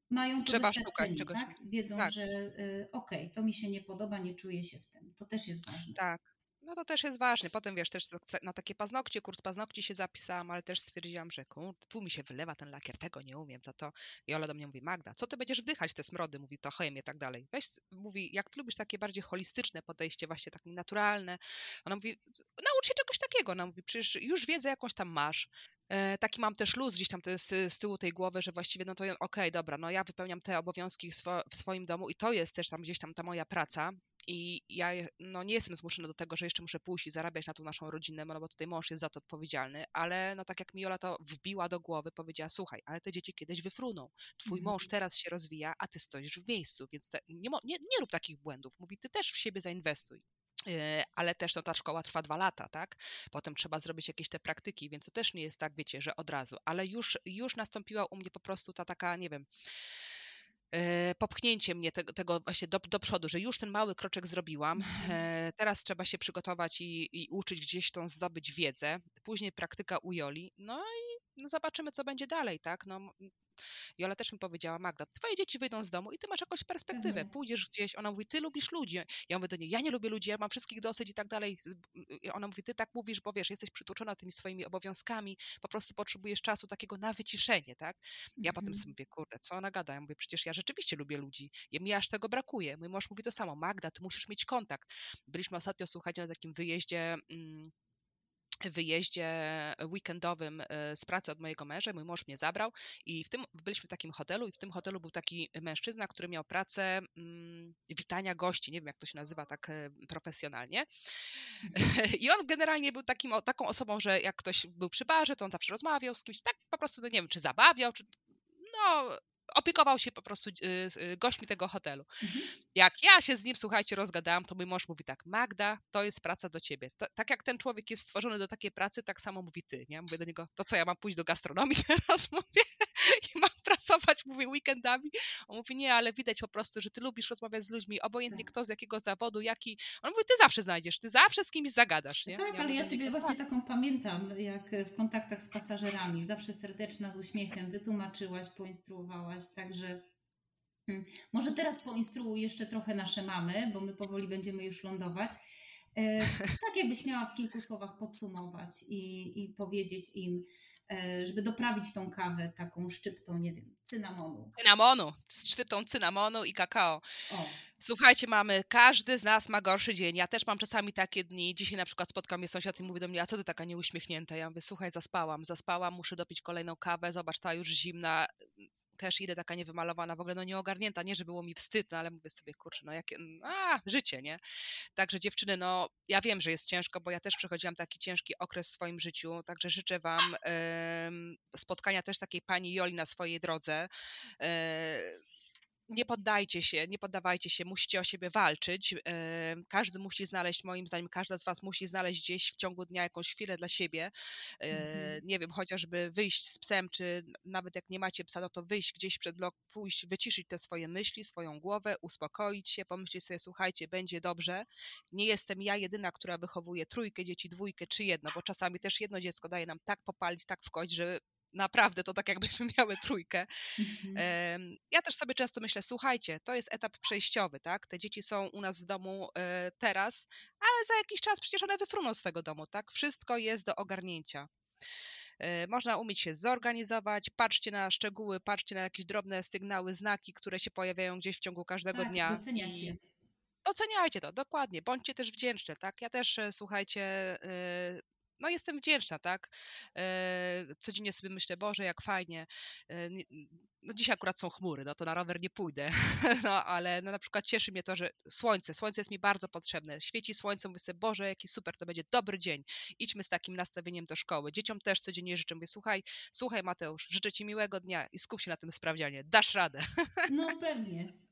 mają to Trzeba szukać czegoś. Tak? Wiedzą, tak. że y, okej, okay, to mi się nie podoba, nie czuję się w tym. To też jest ważne. Tak. No to też jest ważne. Potem wiesz, też na takie paznokcie, kurs paznokci się zapisałam, ale też stwierdziłam, że kurde, tu mi się wylewa ten lakier, tego nie umiem, to to. I Ola do mnie mówi, Magda, co ty będziesz wdychać te smrody? Mówi, to chemię i tak dalej. Weź, mówi, jak lubisz takie bardziej holistyczne podejście, właśnie takie naturalne. Ona mówi, naucz się czegoś takiego. Ona mówi, przecież już wiedzę jakąś tam masz. E, taki mam też luz gdzieś tam z, z tyłu tej głowy, że właściwie no to okej, okay, dobra, no ja wypełniam te obowiązki w, swo, w, swoim domu i to jest też tam gdzieś tam ta moja praca i ja no, nie jestem zmuszona do tego, że jeszcze muszę pójść i zarabiać na tą naszą rodzinę, no bo tutaj mąż jest za to odpowiedzialny, ale no tak jak mi Jola to wbiła do głowy, powiedziała, słuchaj, ale te dzieci kiedyś wyfruną, twój mąż mhm. teraz się rozwija, a ty stoisz w miejscu, więc te, nie, nie, nie rób takich błędów, mówi, ty też w siebie zainwestuj e, ale też no, ta szkoła trwa dwa lata, tak? Potem trzeba zrobić jakieś te praktyki, więc to też nie jest tak, wiecie, że od razu, ale już, już nastąpiła u mnie po prostu ta taka, nie wiem, popchnięcie mnie tego, tego właśnie do, do, przodu, że już ten mały kroczek zrobiłam. Mhm. E, teraz trzeba się przygotować i, i, uczyć gdzieś tą zdobyć wiedzę. Później praktyka u Joli. No i no zobaczymy, co będzie dalej, tak? No, Jola też mi powiedziała, Magda, twoje dzieci wyjdą z domu i ty masz jakąś perspektywę, mhm. pójdziesz gdzieś, ona mówi, ty lubisz ludzi. Ja mówię do niej, ja nie lubię ludzi, ja mam wszystkich dosyć i tak dalej. Ona mówi, ty tak mówisz, bo wiesz, jesteś przytłoczona tymi swoimi obowiązkami, po prostu potrzebujesz czasu takiego na wyciszenie, tak? Ja potem mhm. sobie mówię, kurde, co ona gada? Ja mówię, przecież ja rzeczywiście lubię ludzi, ja mi aż tego brakuje. Mój mąż mówi to samo, Magda, ty musisz mieć kontakt. Byliśmy ostatnio, słuchajcie, na takim wyjeździe... Mm, wyjeździe weekendowym e, z pracy od mojego męża. Mój mąż mnie zabrał i w tym byliśmy w takim hotelu i w tym hotelu był taki mężczyzna, który miał pracę mm, witania gości, nie wiem jak to się nazywa tak e, profesjonalnie. Mhm. I on generalnie był takim, taką osobą, że jak ktoś był przy barze, to on zawsze rozmawiał z kimś, tak po prostu, no nie wiem, czy zabawiał, czy no opiekował się po prostu y, y, gośćmi tego hotelu. Mhm. Jak ja się z nim, słuchajcie, rozgadałam, to mój mąż mówi tak, Magda, to jest praca do ciebie. To, tak jak ten człowiek jest stworzony do takiej pracy, tak samo mówi ty, nie? Mówię do niego, to co, ja mam pójść do gastronomii teraz, mówię, i mam pracować, mówię, weekendami. On mówi, nie, ale widać po prostu, że ty lubisz rozmawiać z ludźmi, obojętnie tak. kto, z jakiego zawodu, jaki. On mówi, ty zawsze znajdziesz, ty zawsze z kimś zagadasz, nie? Tak, ja ale ja ciebie niego, właśnie tak. taką pamiętam, jak w kontaktach z pasażerami, zawsze serdeczna, z uśmiechem, wytłumaczyłaś, poinstruowałaś, także hmm. może teraz poinstruuj jeszcze trochę nasze mamy, bo my powoli będziemy już lądować. E, tak jakbyś miała w kilku słowach podsumować i, i powiedzieć im, żeby doprawić tą kawę taką szczyptą, nie wiem, cynamonu. Cynamonu, szczyptą cynamonu i kakao. O. Słuchajcie, mamy, każdy z nas ma gorszy dzień. Ja też mam czasami takie dni. Dzisiaj na przykład spotkał mnie sąsiad i mówi do mnie, a co ty taka nieuśmiechnięta? Ja mówię, słuchaj, zaspałam, zaspałam, muszę dopić kolejną kawę, zobacz, ta już zimna, też idę taka niewymalowana, w ogóle no nieogarnięta, nie, że było mi wstyd, no ale mówię sobie, kurczę, no jakie, a, życie, nie? Także dziewczyny, no ja wiem, że jest ciężko, bo ja też przechodziłam taki ciężki okres w swoim życiu, także życzę Wam y, spotkania też takiej pani Joli na swojej drodze. Y, nie poddajcie się, nie poddawajcie się, musicie o siebie walczyć. Każdy musi znaleźć, moim zdaniem, każda z Was musi znaleźć gdzieś w ciągu dnia jakąś chwilę dla siebie. Mhm. Nie wiem, chociażby wyjść z psem, czy nawet jak nie macie psa, no to wyjść gdzieś przed blok, pójść, wyciszyć te swoje myśli, swoją głowę, uspokoić się, pomyśleć sobie, słuchajcie, będzie dobrze. Nie jestem ja jedyna, która wychowuje trójkę dzieci, dwójkę czy jedno, bo czasami też jedno dziecko daje nam tak popalić, tak w kość, że naprawdę to tak jakbyśmy miały trójkę. Mhm. Ja też sobie często myślę, słuchajcie, to jest etap przejściowy, tak? Te dzieci są u nas w domu e, teraz, ale za jakiś czas przecież one wyfruną z tego domu, tak? Wszystko jest do ogarnięcia. E, można umieć się zorganizować, patrzcie na szczegóły, patrzcie na jakieś drobne sygnały, znaki, które się pojawiają gdzieś w ciągu każdego tak, dnia. Doceniać je. Doceniajcie to, dokładnie. Bądźcie też wdzięczne, tak? Ja też, e, słuchajcie, no jestem wdzięczna, tak? E, codziennie sobie myślę, Boże, jak fajnie. E, no dzisiaj akurat są chmury, no to na rower nie pójdę, no ale no na przykład cieszy mnie to, że słońce, słońce jest mi bardzo potrzebne. Świeci słońce, mówię sobie, Boże, jaki super, to będzie dobry dzień. Idźmy z takim nastawieniem do szkoły. Dzieciom też codziennie życzę, mówię, słuchaj, słuchaj Mateusz, życzę Ci miłego dnia i skup się na tym sprawdzianie. Dasz radę. No pewnie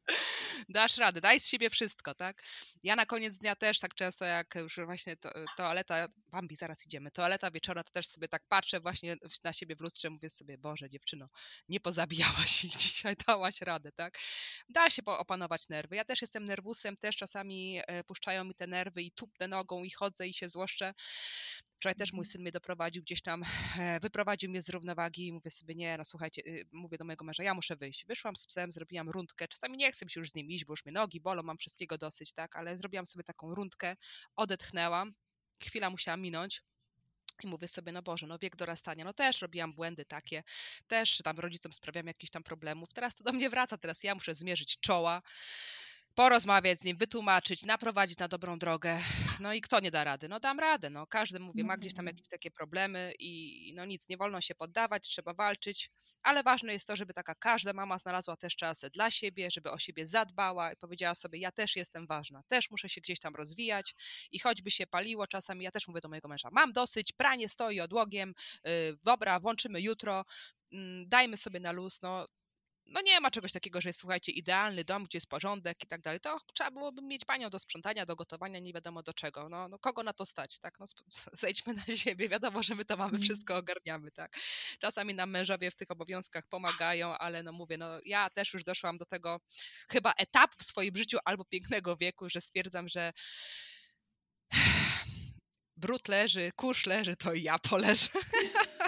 dasz radę, daj z siebie wszystko, tak? Ja na koniec dnia też tak często, jak już właśnie to, toaleta, Bambi, zaraz idziemy, toaleta wieczorna, to też sobie tak patrzę właśnie na siebie w lustrze, mówię sobie, Boże, dziewczyno, nie pozabijałaś i dzisiaj dałaś radę, tak? Da się opanować nerwy. Ja też jestem nerwusem, też czasami e, puszczają mi te nerwy i tupnę nogą i chodzę i się złoszczę. Wczoraj też mój mhm. syn mnie doprowadził gdzieś tam, e, wyprowadził mnie z równowagi i mówię sobie, nie, no słuchajcie, y, mówię do mojego męża, ja muszę wyjść. Wyszłam z psem, zrobiłam rundkę. Czasami nie chcę mi się już z nim iść, bo już mnie nogi bolą, mam wszystkiego dosyć, tak, ale zrobiłam sobie taką rundkę, odetchnęłam, chwila musiała minąć, i mówię sobie, no Boże, no wiek dorastania, no też robiłam błędy takie, też tam rodzicom sprawiam jakichś tam problemów, teraz to do mnie wraca, teraz ja muszę zmierzyć czoła, porozmawiać z nim, wytłumaczyć, naprowadzić na dobrą drogę. No i kto nie da rady? No dam radę. No każdy mówi, ma gdzieś tam mhm. jakieś takie problemy i no nic, nie wolno się poddawać, trzeba walczyć, ale ważne jest to, żeby taka każda mama znalazła też czas dla siebie, żeby o siebie zadbała i powiedziała sobie, ja też jestem ważna, też muszę się gdzieś tam rozwijać i choćby się paliło czasami, ja też mówię do mojego męża, mam dosyć, pranie stoi odłogiem, yy, dobra, włączymy jutro, mm, dajmy sobie na luz, no no nie ma czegoś takiego, że jest, słuchajcie, idealny dom, gdzie jest porządek i tak dalej. To trzeba byłoby mieć panią do sprzątania, do gotowania, nie wiadomo do czego. No, no kogo na to stać, tak? No zejdźmy na siebie, wiadomo, że my to mamy, mm. wszystko ogarniamy, tak? Czasami nam mężowie w tych obowiązkach pomagają, ale no mówię, no ja też już doszłam do tego chyba etapu w swoim życiu albo pięknego wieku, że stwierdzam, że brud leży, kurz leży, to i ja poleżę.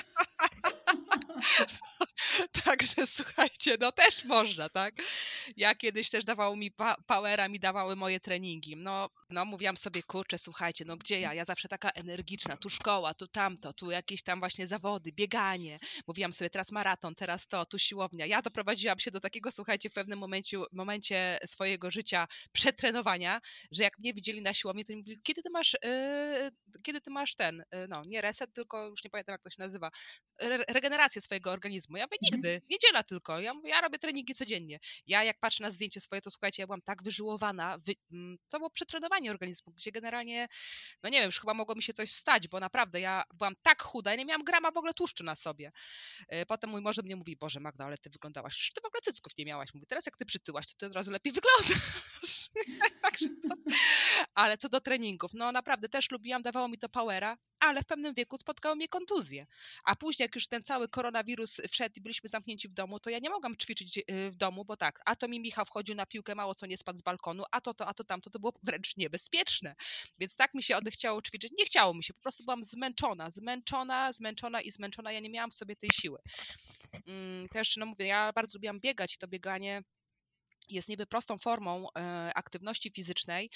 Także słuchajcie, no też można, tak? Ja kiedyś też dawało mi powera, mi dawały moje treningi. No, no mówiłam sobie, kurczę, słuchajcie, no gdzie ja? Ja zawsze taka energiczna, tu szkoła, tu tamto, tu jakieś tam właśnie zawody, bieganie. Mówiłam sobie, teraz maraton, teraz to, tu siłownia. Ja doprowadziłam się do takiego, słuchajcie, w pewnym momencie, momencie swojego życia przetrenowania, że jak mnie widzieli na siłowni, to mi mówili, kiedy ty masz, yy, kiedy ty masz ten, yy, no nie reset, tylko już nie pamiętam jak to się nazywa, regenerację swojego organizmu. Ja mówię, Mhm. nigdy, niedziela tylko. Ja, ja robię treningi codziennie. Ja jak patrzę na zdjęcie swoje, to słuchajcie, ja byłam tak wyżyłowana, wy, mm, to było przetrenowanie organizmu, gdzie generalnie, no nie wiem, już chyba mogło mi się coś stać, bo naprawdę ja byłam tak chuda, ja nie miałam grama w ogóle tłuszczu na sobie. E, potem mój może mnie mówi, Boże Magda, ale ty wyglądałaś, ty w ogóle cycków nie miałaś. Mówi, teraz jak ty przytyłaś, to ty od razu lepiej wyglądasz. ale co do treningów, no naprawdę też lubiłam, dawało mi to powera, ale w pewnym wieku spotkały mnie kontuzje. A później, jak już ten cały koronawirus wszedł i byliśmy zamknięci w domu, to ja nie mogłam ćwiczyć y, w domu, bo tak, a to mi Michał wchodził na piłkę, mało co nie spadł z balkonu, a to, to, a to tamto, to było wręcz niebezpieczne. Więc tak mi się odechciało ćwiczyć. Nie chciało mi się, po prostu byłam zmęczona, zmęczona, zmęczona i zmęczona. Ja nie miałam w sobie tej siły. Mm, też, no mówię, ja bardzo lubiłam biegać i to bieganie jest niby prostą formą e, aktywności fizycznej,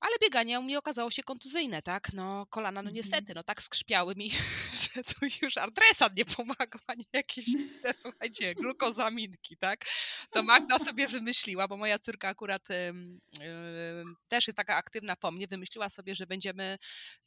Ale bieganie u mnie okazało się kontuzyjne, tak? No kolana, no Mhm. niestety, no tak skrzypiały mi, że tu już artresat nie pomagał, ani jakieś, te, słuchajcie, glukozaminki, tak? To Magda sobie wymyśliła, bo moja córka akurat ym, też jest taka aktywna po mnie, wymyśliła sobie, że będziemy,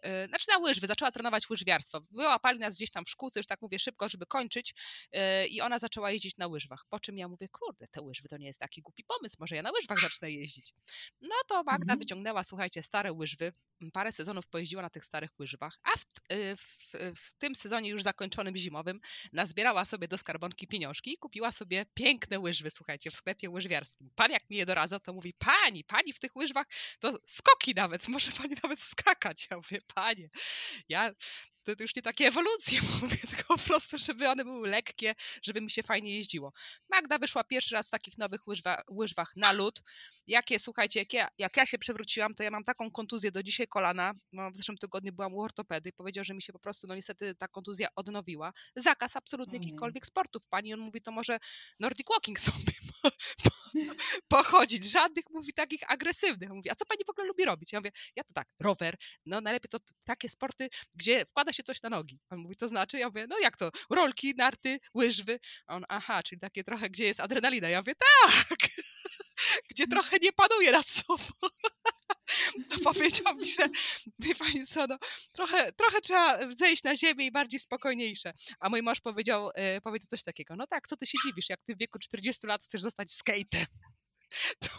y, znaczy na łyżwy, zaczęła trenować łyżwiarstwo. Wyłapali nas gdzieś tam w szkółce, już tak mówię szybko, żeby kończyć y, i ona zaczęła jeździć na łyżwach. Po czym ja mówię, kurde, te łyżwy to nie jest taki głupi pomysł, może ja na łyżwach zacznę jeździć. No to Magda Mhm. wyciągnęła, słuchajcie, stare łyżwy, parę sezonów pojeździła na tych starych łyżwach, a w, y, w, w tym sezonie już zakończonym zimowym nazbierała sobie do skarbonki pieniążki i kupiła sobie piękne łyżwy, słuchajcie, w sklepie łyżwiarskim. Pan jak mi je doradza, to mówi, pani, pani w tych łyżwach to skoki nawet, może pani nawet skakać. Ja mówię, panie, ja to, to już nie takie ewolucje mówię, tylko po prostu, żeby one były lekkie, żeby mi się fajnie jeździło. Magda wyszła pierwszy raz w takich nowych łyżwa, łyżwach na lód. Jakie, słuchajcie, jak ja, jak ja się przewróciłam, to ja mam taką kontuzję do dzisiaj kolana. No, w zeszłym tygodniu byłam u ortopedy i powiedział, że mi się po prostu, no niestety, ta kontuzja odnowiła. Zakaz absolutnie Ojej. jakichkolwiek sportów. Pani, on mówi, to może Nordic Walking sobie po, po, pochodzić. Żadnych, mówi, takich agresywnych. On Mówi, a co pani w ogóle lubi robić? Ja mówię, ja to tak, rower, no najlepiej to takie sporty, gdzie wkłada się coś na nogi. On mówi, to znaczy? Ja mówię, no jak to? Rolki, narty, łyżwy. A on, aha, czyli takie trochę, gdzie jest adrenalina. Ja mówię, tak! gdzie trochę nie panuje nad sobą. To powiedział mi, że wie pani co, no, trochę, trochę trzeba zejść na ziemię i bardziej spokojniejsze. A mój mąż powiedział, e, powiedział coś takiego, no tak, co ty się dziwisz, jak ty w wieku 40 lat chcesz zostać skatem. To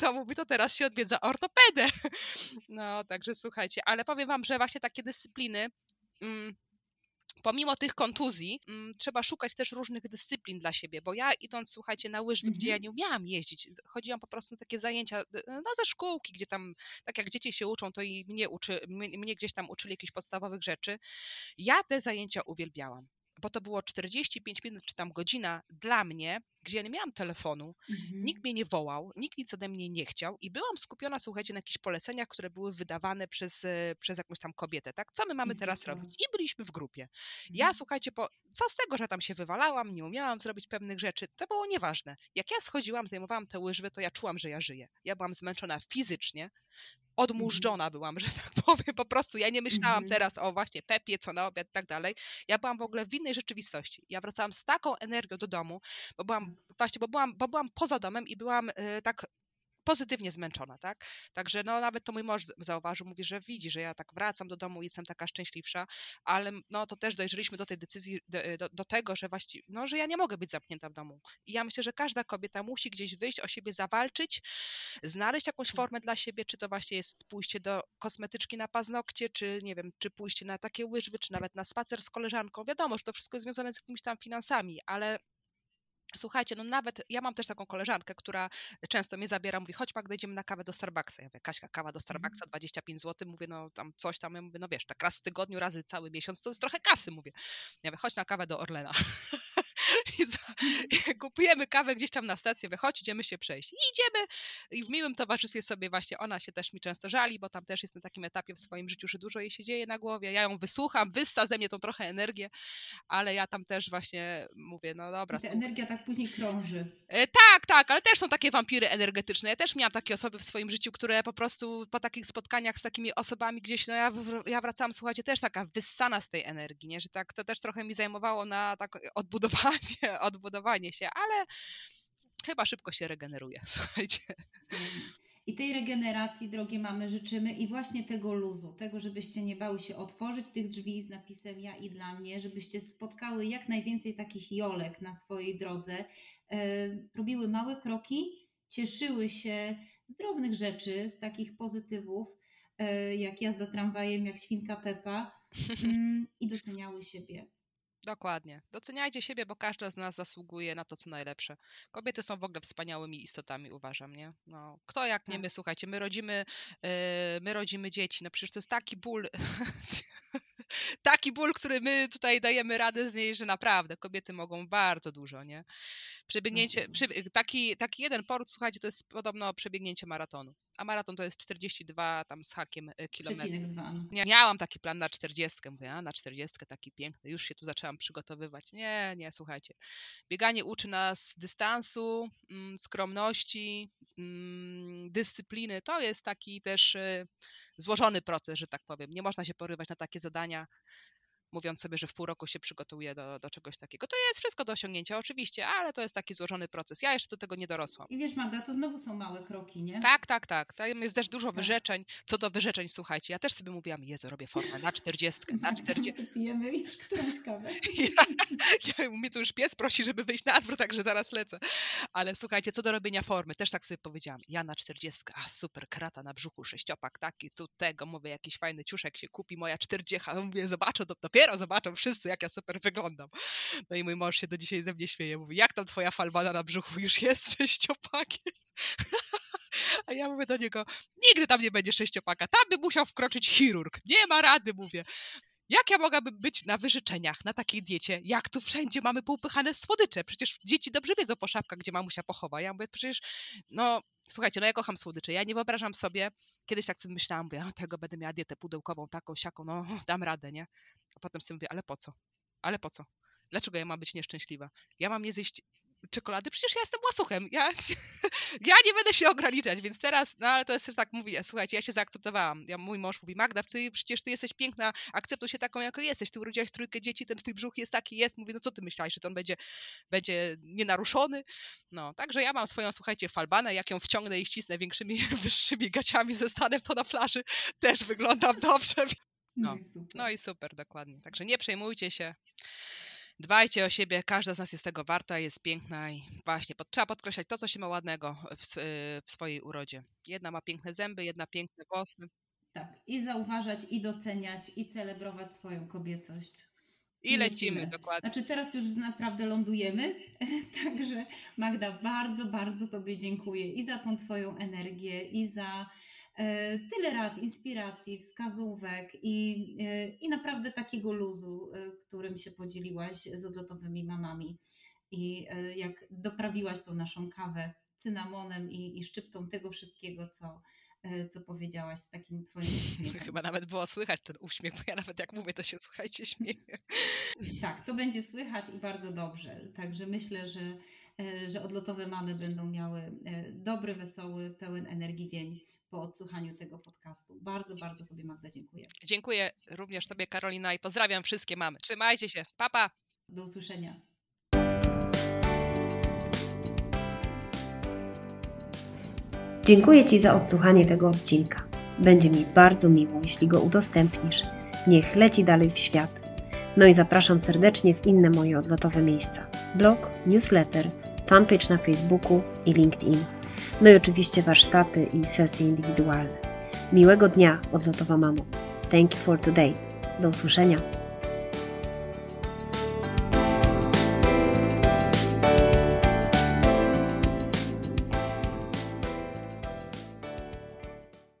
to mówi, to teraz się odwiedza ortopedę. No, także słuchajcie, ale powiem wam, że właśnie takie dyscypliny, mm, pomimo tych kontuzji, mm, trzeba szukać też różnych dyscyplin dla siebie, bo ja idąc, słuchajcie, na łyżwy, gdzie ja Mhm. nie umiałam jeździć, chodziłam po prostu na takie zajęcia, no ze szkółki, gdzie tam, tak jak dzieci się uczą, to i mnie, uczy, mnie, mnie gdzieś tam uczyli jakichś podstawowych rzeczy. Ja te zajęcia uwielbiałam, bo to było 45 minut czy tam godzina dla mnie, gdzie ja nie miałam telefonu, Mhm. Nikt mnie nie wołał, nikt nic ode mnie nie chciał i byłam skupiona, słuchajcie, na jakichś poleceniach, które były wydawane przez, e, przez jakąś tam kobietę, tak? Co my mamy teraz Instruktora. robić? I byliśmy w grupie. Ja, Mhm. słuchajcie, po, co z tego, że tam się wywalałam, nie umiałam zrobić pewnych rzeczy, to było nieważne. Jak ja schodziłam, zdejmowałam te łyżwy, to ja czułam, że ja żyję. Ja byłam zmęczona fizycznie, odmurzczona byłam, że tak powiem, po prostu ja nie myślałam Mhm. teraz o właśnie Pepie, co na obiad i tak dalej. Ja byłam w ogóle w innej rzeczywistości. Ja wracałam z taką energią do domu, bo byłam, właśnie, bo byłam, bo byłam poza domem i byłam e, tak pozytywnie zmęczona, tak? Także no nawet to mój mąż zauważył, mówi, że widzi, że ja tak wracam do domu i jestem taka szczęśliwsza, ale no to też dojrzeliśmy do tej decyzji, do, do, do tego, że właściwie, no, że ja nie mogę być zamknięta w domu. I ja myślę, że każda kobieta musi gdzieś wyjść, o siebie zawalczyć, znaleźć jakąś formę dla siebie, czy to właśnie jest pójście do kosmetyczki na paznokcie, czy nie wiem, czy pójście na takie łyżwy, czy nawet na spacer z koleżanką. Wiadomo, że to wszystko jest związane z jakimiś tam finansami, ale Słuchajcie, no nawet ja mam też taką koleżankę, która często mnie zabiera, mówi, chodź Magda, idziemy na kawę do Starbucksa. Ja mówię, Kaśka, kawa do Starbucksa, 25 zł, mówię, no tam coś tam, ja mówię, no wiesz, tak raz w tygodniu, razy cały miesiąc, to jest trochę kasy, mówię. Ja mówię, chodź na kawę do Orlena. Za, kupujemy kawę gdzieś tam na stacji, mówię, chodź, idziemy się przejść. I idziemy i w miłym towarzystwie sobie właśnie, ona się też mi często żali, bo tam też jest na takim etapie w swoim życiu, że dużo jej się dzieje na głowie, ja ją wysłucham, wyssa ze mnie tą trochę energię, ale ja tam też właśnie mówię, no dobra, I ta energia tak później krąży. E, Tak, tak, ale też są takie wampiry energetyczne. Ja też miałam takie osoby w swoim życiu, które po prostu po takich spotkaniach z takimi osobami gdzieś, no ja, ja wracałam, słuchajcie, też taka wyssana z tej energii, nie? że tak to też trochę mi zajmowało na tak odbudowanie, odbudowanie się, ale chyba szybko się regeneruje, słuchajcie. I tej regeneracji, drogie mamy, życzymy i właśnie tego luzu, tego, żebyście nie bały się otworzyć tych drzwi z napisem ja i dla mnie, żebyście spotkały jak najwięcej takich jolek na swojej drodze, e, robiły małe kroki, cieszyły się z drobnych rzeczy, z takich pozytywów, e, jak jazda tramwajem, jak świnka Pepa mm, i doceniały siebie. Dokładnie. Doceniajcie siebie, bo każda z nas zasługuje na to, co najlepsze. Kobiety są w ogóle wspaniałymi istotami, uważam, nie? No, kto jak nie Tak. my, słuchajcie, my rodzimy, yy, my rodzimy dzieci, no przecież to jest taki ból, taki ból, który my tutaj dajemy radę z niej, że naprawdę kobiety mogą bardzo dużo, nie? Przebiegnięcie, Bardzo przy, taki, taki jeden poród, słuchajcie, to jest podobno przebiegnięcie maratonu. A maraton to jest 42 tam z hakiem e, kilometrów. 2. no. Miałam taki plan na 40, mówię, a na 40 taki piękny, już się tu zaczęłam przygotowywać. Nie, nie, słuchajcie. Bieganie uczy nas dystansu, mm, skromności, mm, dyscypliny. To jest taki też e, złożony proces, że tak powiem. Nie można się porywać na takie zadania mówiąc sobie, że w pół roku się przygotuje do, do czegoś takiego. To jest wszystko do osiągnięcia, oczywiście, ale to jest taki złożony proces. Ja jeszcze do tego nie dorosłam. I wiesz, Magda, to znowu są małe kroki, nie? Tak, tak, tak. Tam jest też dużo tak. wyrzeczeń. Co do wyrzeczeń, słuchajcie, ja też sobie mówiłam, Jezu, robię formę na 40, na 40. Pijemy już którąś kawę. Ja, ja, mnie to już pies prosi, żeby wyjść na dwór, także zaraz lecę. Ale słuchajcie, co do robienia formy, też tak sobie powiedziałam, ja na 40, a super, krata na brzuchu, sześciopak taki, tu tego, mówię, jakiś fajny ciuszek się kupi, moja 40, mówię, zobaczę, dopiero dopiero zobaczą wszyscy, jak ja super wyglądam. No i mój mąż się do dzisiaj ze mnie śmieje. Mówi, jak tam twoja falbana na brzuchu już jest sześciopakiem? A ja mówię do niego, nigdy tam nie będzie sześciopaka, tam by musiał wkroczyć chirurg. Nie ma rady, mówię. Jak ja mogłabym być na wyżyczeniach, na takiej diecie, jak tu wszędzie mamy poupychane słodycze? Przecież dzieci dobrze wiedzą po szapkach, gdzie mamusia pochowa. Ja mówię, przecież, no, słuchajcie, no ja kocham słodycze. Ja nie wyobrażam sobie, kiedyś tak sobie myślałam, mówię, a tego będę miała dietę pudełkową, taką, siaką, no dam radę, nie? A potem sobie mówię, ale po co? Ale po co? Dlaczego ja mam być nieszczęśliwa? Ja mam nie zjeść czekolady, przecież ja jestem łasuchem, ja, ja nie będę się ograniczać, więc teraz, no ale to jest też tak, mówię, słuchajcie, ja się zaakceptowałam, ja, mój mąż mówi, Magda, ty, przecież ty jesteś piękna, akceptuj się taką, jako jesteś, ty urodziłaś trójkę dzieci, ten twój brzuch jest taki, jest, mówi, no co ty myślałeś, że to on będzie, będzie nienaruszony, no, także ja mam swoją, słuchajcie, falbanę, jak ją wciągnę i ścisnę większymi, wyższymi gaciami ze stanem, to na plaży też wyglądam dobrze, no, no i super, dokładnie, także nie przejmujcie się, Dbajcie o siebie, każda z nas jest tego warta, jest piękna i właśnie pod, trzeba podkreślać to, co się ma ładnego w, w swojej urodzie. Jedna ma piękne zęby, jedna piękne włosy. Tak, i zauważać, i doceniać, i celebrować swoją kobiecość. I, lecimy, lecimy, dokładnie. Znaczy teraz już naprawdę lądujemy, także Magda, bardzo, bardzo Tobie dziękuję i za tą Twoją energię, i za tyle rad, inspiracji, wskazówek i, e, i naprawdę takiego luzu, e, którym się podzieliłaś z odlotowymi mamami. I jak doprawiłaś tą naszą kawę cynamonem i, i szczyptą tego wszystkiego, co, co powiedziałaś z takim twoim uśmiechem. Chyba nawet było słychać ten uśmiech, bo ja nawet jak mówię, to się słuchajcie śmieję. Tak, to będzie słychać i bardzo dobrze. Także myślę, że, że odlotowe mamy będą miały dobry, wesoły, pełen energii dzień po odsłuchaniu tego podcastu. Bardzo, bardzo Tobie Magda dziękuję. Dziękuję również Tobie Karolina i pozdrawiam wszystkie mamy. Trzymajcie się. Papa. Pa. Do usłyszenia. Dziękuję Ci za odsłuchanie tego odcinka. Będzie mi bardzo miło, jeśli go udostępnisz. Niech leci dalej w świat. No i zapraszam serdecznie w inne moje odlotowe miejsca: blog, newsletter, fanpage na Facebooku i LinkedIn. No i oczywiście warsztaty i sesje indywidualne. Miłego dnia, odlotowa mamo. Thank you for today. Do usłyszenia.